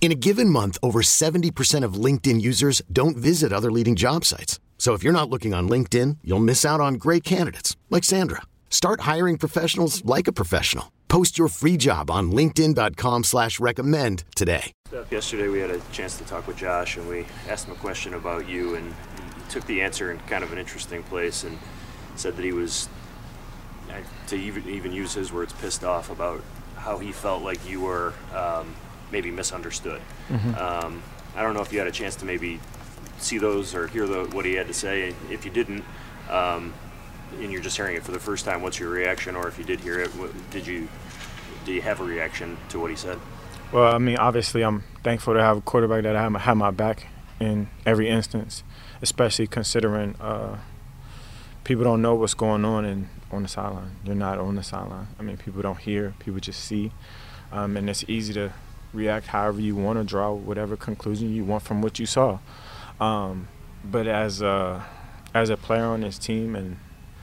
In a given month, over 70% of LinkedIn users don't visit other leading job sites. So if you're not looking on LinkedIn, you'll miss out on great candidates like Sandra. Start hiring professionals like a professional. Post your free job on linkedin.com slash recommend today. Yesterday we had a chance to talk with Josh and we asked him a question about you and he took the answer in kind of an interesting place and said that he was, to even, even use his words, pissed off about how he felt like you were um, maybe misunderstood. Mm-hmm. Um, I don't know if you had a chance to maybe see those or hear the, what he had to say. If you didn't, um, and you're just hearing it for the first time, what's your reaction? Or if you did hear it, what, did you do you have a reaction to what he said? Well, I mean, obviously, I'm thankful to have a quarterback that have, have my back in every instance, especially considering uh, people don't know what's going on in, on the sideline. You're not on the sideline. I mean, people don't hear, people just see, um, and it's easy to react however you want to draw whatever conclusion you want from what you saw. Um, but as a, as a player on this team and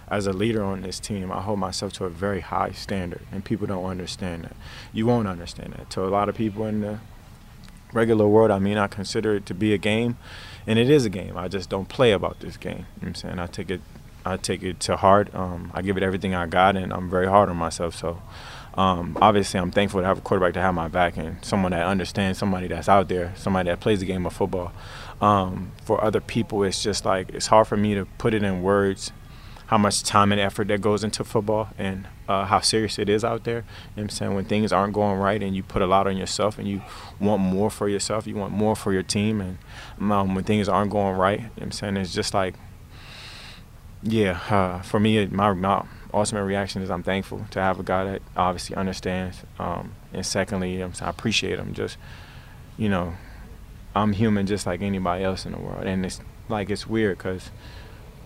as a leader on this team, I hold myself to a very high standard, and people don't understand that. You won't understand that. To a lot of people in the regular world, I mean, I consider it to be a game, and it is a game. I just don't play about this game. You know I'm saying I take it, I take it to heart. Um, I give it everything I got, and I'm very hard on myself. So um, obviously, I'm thankful to have a quarterback to have my back and someone that understands, somebody that's out there, somebody that plays the game of football. Um, for other people, it's just like it's hard for me to put it in words how much time and effort that goes into football and uh, how serious it is out there. You know I'm saying? When things aren't going right and you put a lot on yourself and you want more for yourself, you want more for your team, and um, when things aren't going right, you know I'm saying? It's just like, yeah, uh, for me, my, my ultimate reaction is I'm thankful to have a guy that obviously understands. Um, and secondly, I appreciate him. Just, you know, I'm human just like anybody else in the world. And it's like, it's weird because,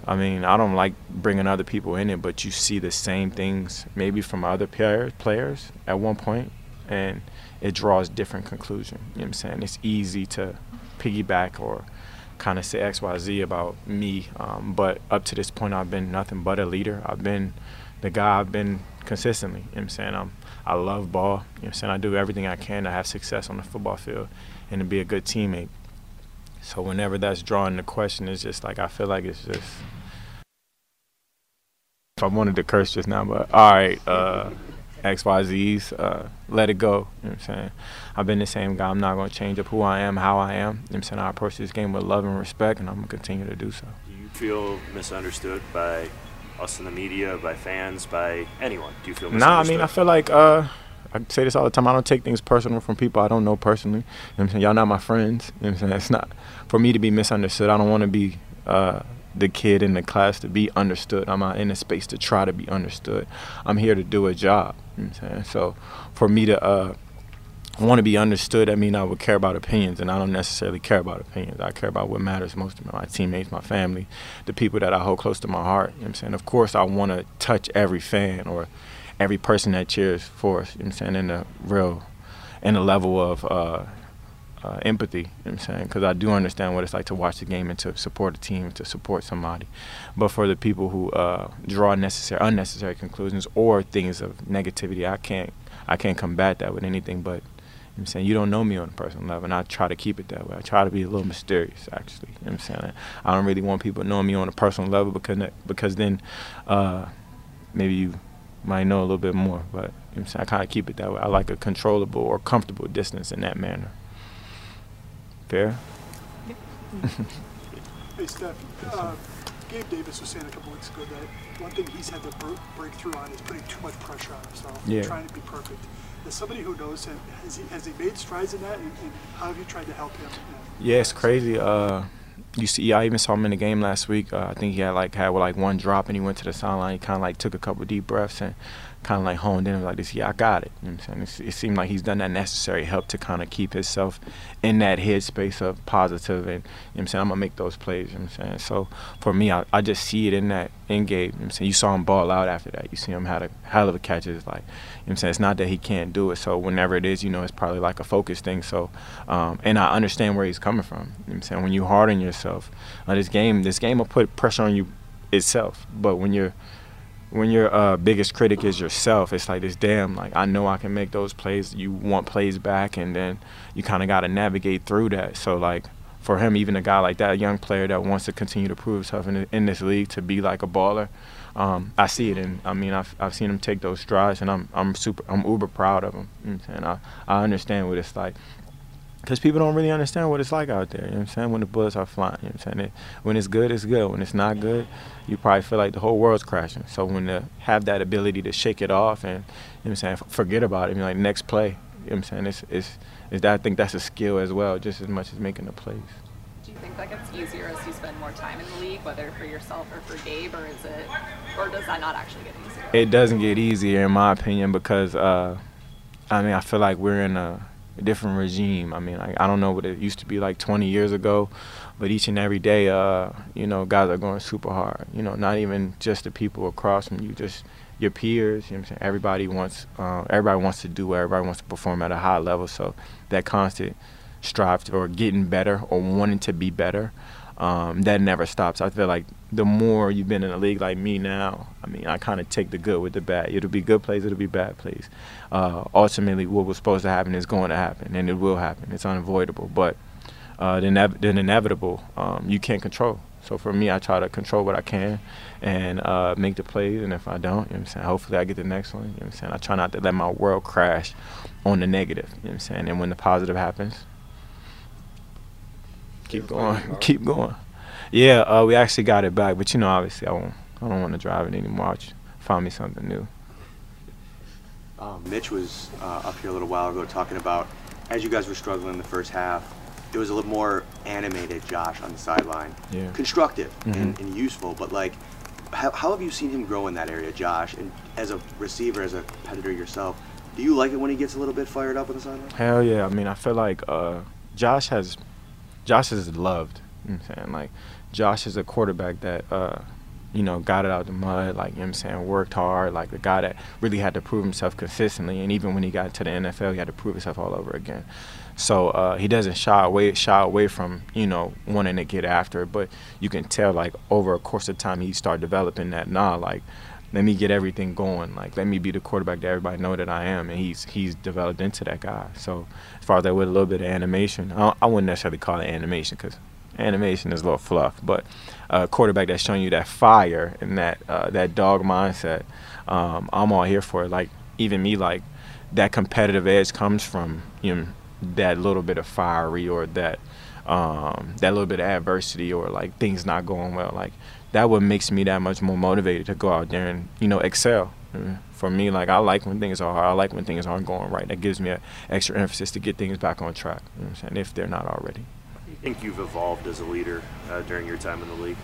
I mean, I don't like bringing other people in it, but you see the same things maybe from other players at one point, and it draws different conclusion. You know what I'm saying? It's easy to piggyback or – kind of say X, Y, Z about me. Um, but up to this point, I've been nothing but a leader. I've been the guy I've been consistently. You know I'm saying? I'm, I love ball. You know I'm saying? I do everything I can to have success on the football field and to be a good teammate. So whenever that's drawn the question, it's just like I feel like it's just. I wanted to curse just now, but all right. Uh, XYZs, uh, let it go. You know what I'm saying? I've been the same guy. I'm not going to change up who I am, how I am. You know what I'm saying? I approach this game with love and respect, and I'm going to continue to do so. Do you feel misunderstood by us in the media, by fans, by anyone? Do you feel misunderstood? Nah, I mean, I feel like, uh, I say this all the time. I don't take things personal from people I don't know personally. You know what I'm saying? Y'all not my friends. You know what I'm saying? It's not for me to be misunderstood. I don't want to be uh, the kid in the class to be understood. I'm not in a space to try to be understood. I'm here to do a job. You know I'm saying? So for me to uh, want to be understood, I mean I would care about opinions, and I don't necessarily care about opinions. I care about what matters most to me, my teammates, my family, the people that I hold close to my heart. You know I'm saying? Of course, I want to touch every fan or every person that cheers for us. You know I'm saying? In the real, in the level of uh, uh, empathy. You know what I'm saying? Because I do understand what it's like to watch the game and to support a team, to support somebody. But for the people who uh, draw necessary, unnecessary conclusions or things of negativity, I can't, I can't combat that with anything but. You know I'm saying you don't know me on a personal level, and I try to keep it that way. I try to be a little mysterious, actually. You know I'm saying I don't really want people knowing me on a personal level because because then uh, maybe you might know a little bit more. But you know i kind of keep it that way. I like a controllable or comfortable distance in that manner. Fair? hey, Steph. Uh, Gabe Davis was saying a couple weeks ago that one thing he's had to break through on is putting too much pressure on himself, yeah. trying to be perfect. As somebody who knows him, has he, has he made strides in that, and, and how have you tried to help him? Yeah, it's crazy. Uh, you see, I even saw him in the game last week. Uh, I think he had like had like one drop and he went to the sideline. He kind of like took a couple deep breaths and kind of like honed in like this. Yeah, I got it. You know I'm saying? it seemed like he's done that necessary help to kind of keep himself in that headspace of positive and you know I'm saying I'm gonna make those plays. You know I'm saying? So for me, I, I just see it in that in game. You know I'm saying? You saw him ball out after that. You see him had a hell of a catches. Like you know I'm saying? It's not that he can't do it. So whenever it is, you know, it's probably like a focus thing. So um, and I understand where he's coming from. You know I'm saying? When you harden yourself, uh, this game, this game will put pressure on you itself. But when you're when your uh, biggest critic is yourself, it's like this damn, like I know I can make those plays. You want plays back, and then you kind of got to navigate through that. So like for him, even a guy like that, a young player that wants to continue to prove himself in, in this league to be like a baller, um, I see it, and I mean I've I've seen him take those strides, and I'm I'm super I'm uber proud of him, and I I understand what it's like because people don't really understand what it's like out there. You know what I'm saying? When the bullets are flying, you know what I'm saying? When it's good, it's good. When it's not good, you probably feel like the whole world's crashing. So when to have that ability to shake it off and, you know what I'm saying, forget about it, I mean, like next play, you know what I'm saying? It's, it's, it's that, I think that's a skill as well, just as much as making the plays. Do you think that gets easier as you spend more time in the league, whether for yourself or for Gabe, or is it, or does that not actually get easier? It doesn't get easier, in my opinion, because, uh, I mean, I feel like we're in a, a different regime. I mean, I don't know what it used to be like 20 years ago, but each and every day, uh, you know, guys are going super hard. You know, not even just the people across from you, just your peers. You know what I'm saying? Everybody wants, uh, everybody wants to do. Everybody wants to perform at a high level. So that constant strive to, or getting better or wanting to be better um, that never stops. I feel like the more you've been in a league like me now, I mean, I kind of take the good with the bad. It'll be good plays, it'll be bad plays. Uh, ultimately, what was supposed to happen is going to happen, and it will happen. It's unavoidable. But uh, the, inev- the inevitable, um, you can't control. So for me, I try to control what I can and uh, make the plays. And if I don't, you know I'm saying, hopefully I get the next one. You know I'm saying? I try not to let my world crash on the negative. You know I'm saying? And when the positive happens, keep going, keep going. Yeah, uh, we actually got it back, but you know, obviously, I won't. I don't want to drive it anymore. I'll find me something new. Um, Mitch was uh, up here a little while ago talking about as you guys were struggling in the first half, it was a little more animated, Josh, on the sideline. Yeah. Constructive mm-hmm. and, and, useful, but like, how, how have you seen him grow in that area, Josh? And as a receiver, as a competitor yourself, do you like it when he gets a little bit fired up on the sideline? Hell yeah! I mean, I feel like uh, Josh has Josh is loved. You know I'm saying? Like, Josh is a quarterback that, uh, you know, got it out the mud, like, you know I'm saying, worked hard, like the guy that really had to prove himself consistently. And even when he got to the NFL, he had to prove himself all over again. So uh, he doesn't shy away shy away from you know wanting to get after it, but you can tell like over a course of time he start developing that. Nah, like let me get everything going. Like let me be the quarterback that everybody know that I am, and he's he's developed into that guy. So as far as that with a little bit of animation, I, I wouldn't necessarily call it animation because animation is a little fluff, but a quarterback that's showing you that fire and that uh, that dog mindset, um, I'm all here for it. Like even me, like that competitive edge comes from you know that little bit of fiery or that um, that little bit of adversity or like things not going well. Like that what makes me that much more motivated to go out there and you know excel. For me, like I like when things are hard. I like when things aren't going right. That gives me an extra emphasis to get things back on track. You know what I'm saying? If they're not already I think you've evolved as a leader uh, during your time in the league?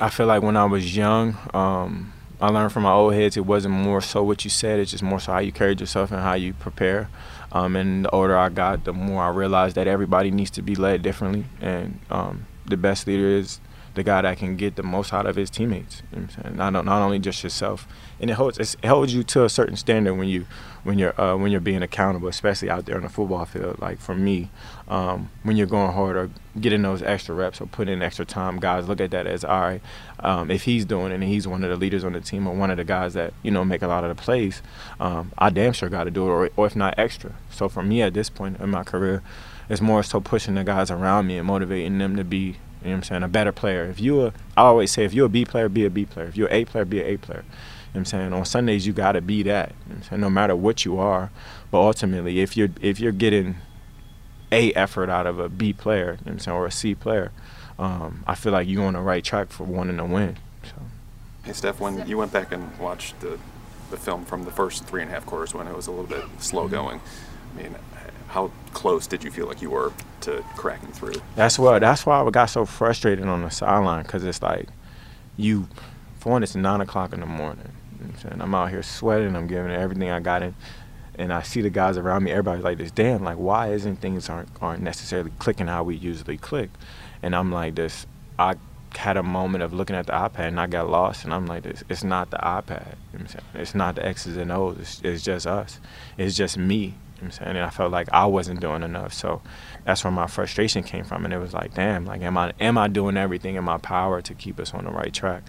I feel like when I was young, um, I learned from my old heads. It wasn't more so what you said; it's just more so how you carried yourself and how you prepare. Um, and the older I got, the more I realized that everybody needs to be led differently, and um, the best leader is the guy that can get the most out of his teammates. You know not not only just yourself, and it holds it holds you to a certain standard when you when you're uh, when you're being accountable, especially out there on the football field. Like for me, um, when you're going hard or getting those extra reps or putting in extra time, guys look at that as all right. Um, if he's doing it and he's one of the leaders on the team or one of the guys that you know make a lot of the plays, um, I damn sure got to do it, or, or if not extra. So for me at this point in my career, it's more so pushing the guys around me and motivating them to be you know what I'm saying? A better player. If you're, a, I always say, if you're a B player, be a B player. If you're an A player, be an A player. You know what I'm saying? On Sundays, you got to be that. You know saying? No matter what you are. But ultimately, if you're, if you're getting A effort out of a B player, you know what I'm saying, or a C player, um, I feel like you're on the right track for wanting to win. So. Hey, Steph, when you went back and watched the, the film from the first three and a half quarters when it was a little bit slow mm-hmm. going, I mean, how close did you feel like you were to cracking through? That's what. That's why I got so frustrated on the sideline because it's like you. For one, it's nine o'clock in the morning. You know I'm, I'm out here sweating. I'm giving everything I got in, and I see the guys around me. Everybody's like this. Damn, like why isn't things aren't aren't necessarily clicking how we usually click? And I'm like this. I had a moment of looking at the iPad and I got lost and I'm like this it's not the iPad you know it's not the X's and O's it's, it's just us it's just me you know I'm saying and I felt like I wasn't doing enough so that's where my frustration came from and it was like damn like am I am I doing everything in my power to keep us on the right track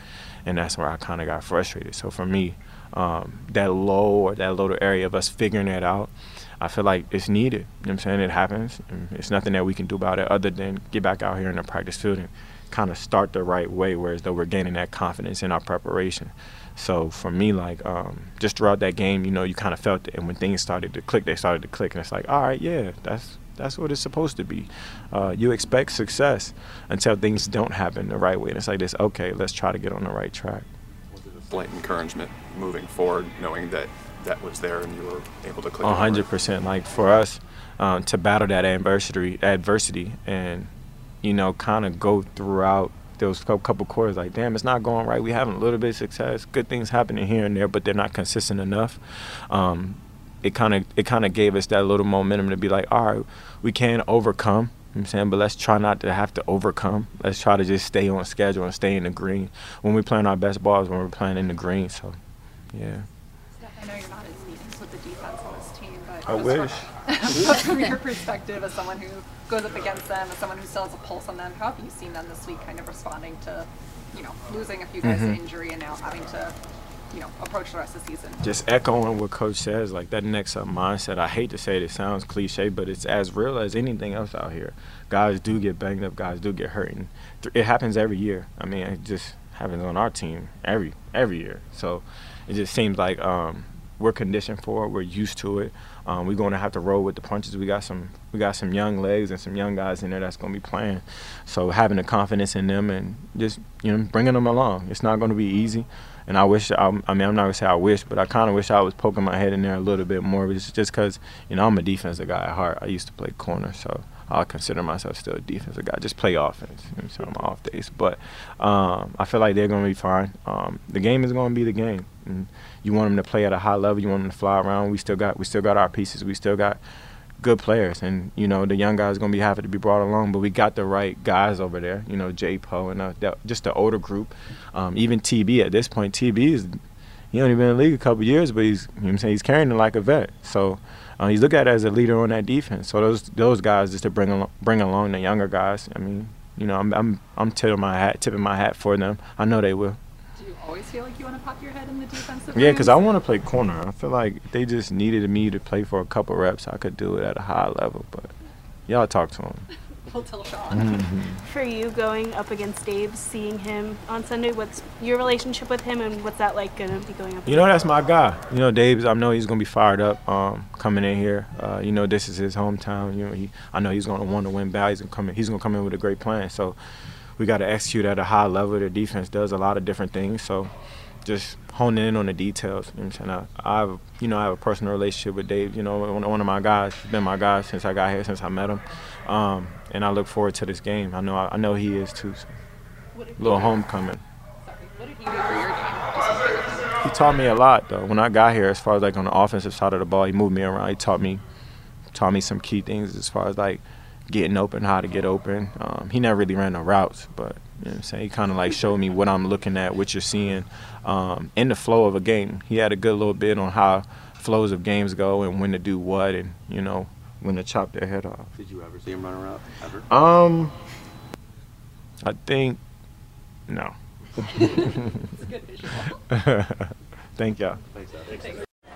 and that's where I kind of got frustrated so for me um, that low or that little area of us figuring it out I feel like it's needed. You know what I'm saying? It happens. It's nothing that we can do about it other than get back out here in the practice field and kind of start the right way, whereas though we're gaining that confidence in our preparation. So for me, like um, just throughout that game, you know, you kind of felt it, and when things started to click, they started to click, and it's like, all right, yeah, that's that's what it's supposed to be. Uh, you expect success until things don't happen the right way, and it's like this. Okay, let's try to get on the right track. Was it a slight encouragement moving forward, knowing that that was there and you were able to click? hundred percent. Like for us um, to battle that adversity, adversity, and you know, kind of go throughout those couple quarters like, damn, it's not going right. We having a little bit of success, good things happening here and there, but they're not consistent enough. Um, it kind of it kind of gave us that little momentum to be like, all right, we can overcome. You know I'm saying, but let's try not to have to overcome. Let's try to just stay on schedule and stay in the green. When we're playing our best balls, when we're playing in the green. So, yeah. Steph, I know you're not as deep with the defense on this team, but I wish. From, your perspective, as someone who goes up against them, as someone who still has a pulse on them, how have you seen them this week kind of responding to, you know, losing a few guys mm-hmm. to injury and now having to, you know, approach the rest of the season? Just echoing what Coach says, like that next up mindset. I hate to say it, it sounds cliche, but it's as real as anything else out here. Guys do get banged up, guys do get hurt, and it happens every year. I mean, it just happens on our team every every year. So it just seems like um, we're conditioned for it, we're used to it. Um, we're going to have to roll with the punches. We got some we got some young legs and some young guys in there that's going to be playing. So having the confidence in them and just you know bringing them along. It's not going to be easy. And I wish I, I mean I'm not gonna say I wish, but I kind of wish I was poking my head in there a little bit more. It's just because you know I'm a defensive guy at heart. I used to play corner, so I consider myself still a defensive guy. Just play offense, you know, I'm off days. But um, I feel like they're gonna be fine. Um, the game is gonna be the game. And you want them to play at a high level. You want them to fly around. We still got we still got our pieces. We still got good players, and you know the young guys gonna be happy to be brought along. But we got the right guys over there. You know Jay Poe and uh, just the older group. Um, even TB at this point, TB is he only been in the league a couple years, but he's you know I'm saying he's carrying it like a vet. So uh, he's looked at as a leader on that defense. So those those guys just to bring along, bring along the younger guys. I mean, you know, I'm I'm I'm tipping my hat tipping my hat for them. I know they will Do you always feel like you want to pop your head in the defensive? Yeah, because I want to play corner. I feel like they just needed me to play for a couple reps. I could do it at a high level, but y'all talk to him. We'll tell Sean. Mm-hmm. For you going up against Dave, seeing him on Sunday, what's your relationship with him, and what's that like going to be going up? You know, that's my guy. You know, Dave's. I know he's going to be fired up um, coming in here. Uh, you know, this is his hometown. You know, he. I know he's going to want to win back. He's going to come in. He's going to come in with a great plan. So we got to execute at a high level. The defense does a lot of different things, so just honing in on the details. You know what I'm saying? I, I, have, you know, I have a personal relationship with Dave. You know, one of my guys. He's been my guy since I got here, since I met him, um, and I look forward to this game. I know, I, I know he is too. So. Little homecoming. He taught me a lot though. When I got here, as far as like on the offensive side of the ball, he moved me around. He taught me, taught me some key things as far as like getting open, how to get open. Um, he never really ran no routes, but you know I'm saying he kind of like showed me what I'm looking at, what you're seeing um, in the flow of a game. He had a good little bit on how flows of games go and when to do what, and you know when to chop their head off. Did you ever see him run a route ever? Um, I think no. Thank y'all. Thanks, Thanks.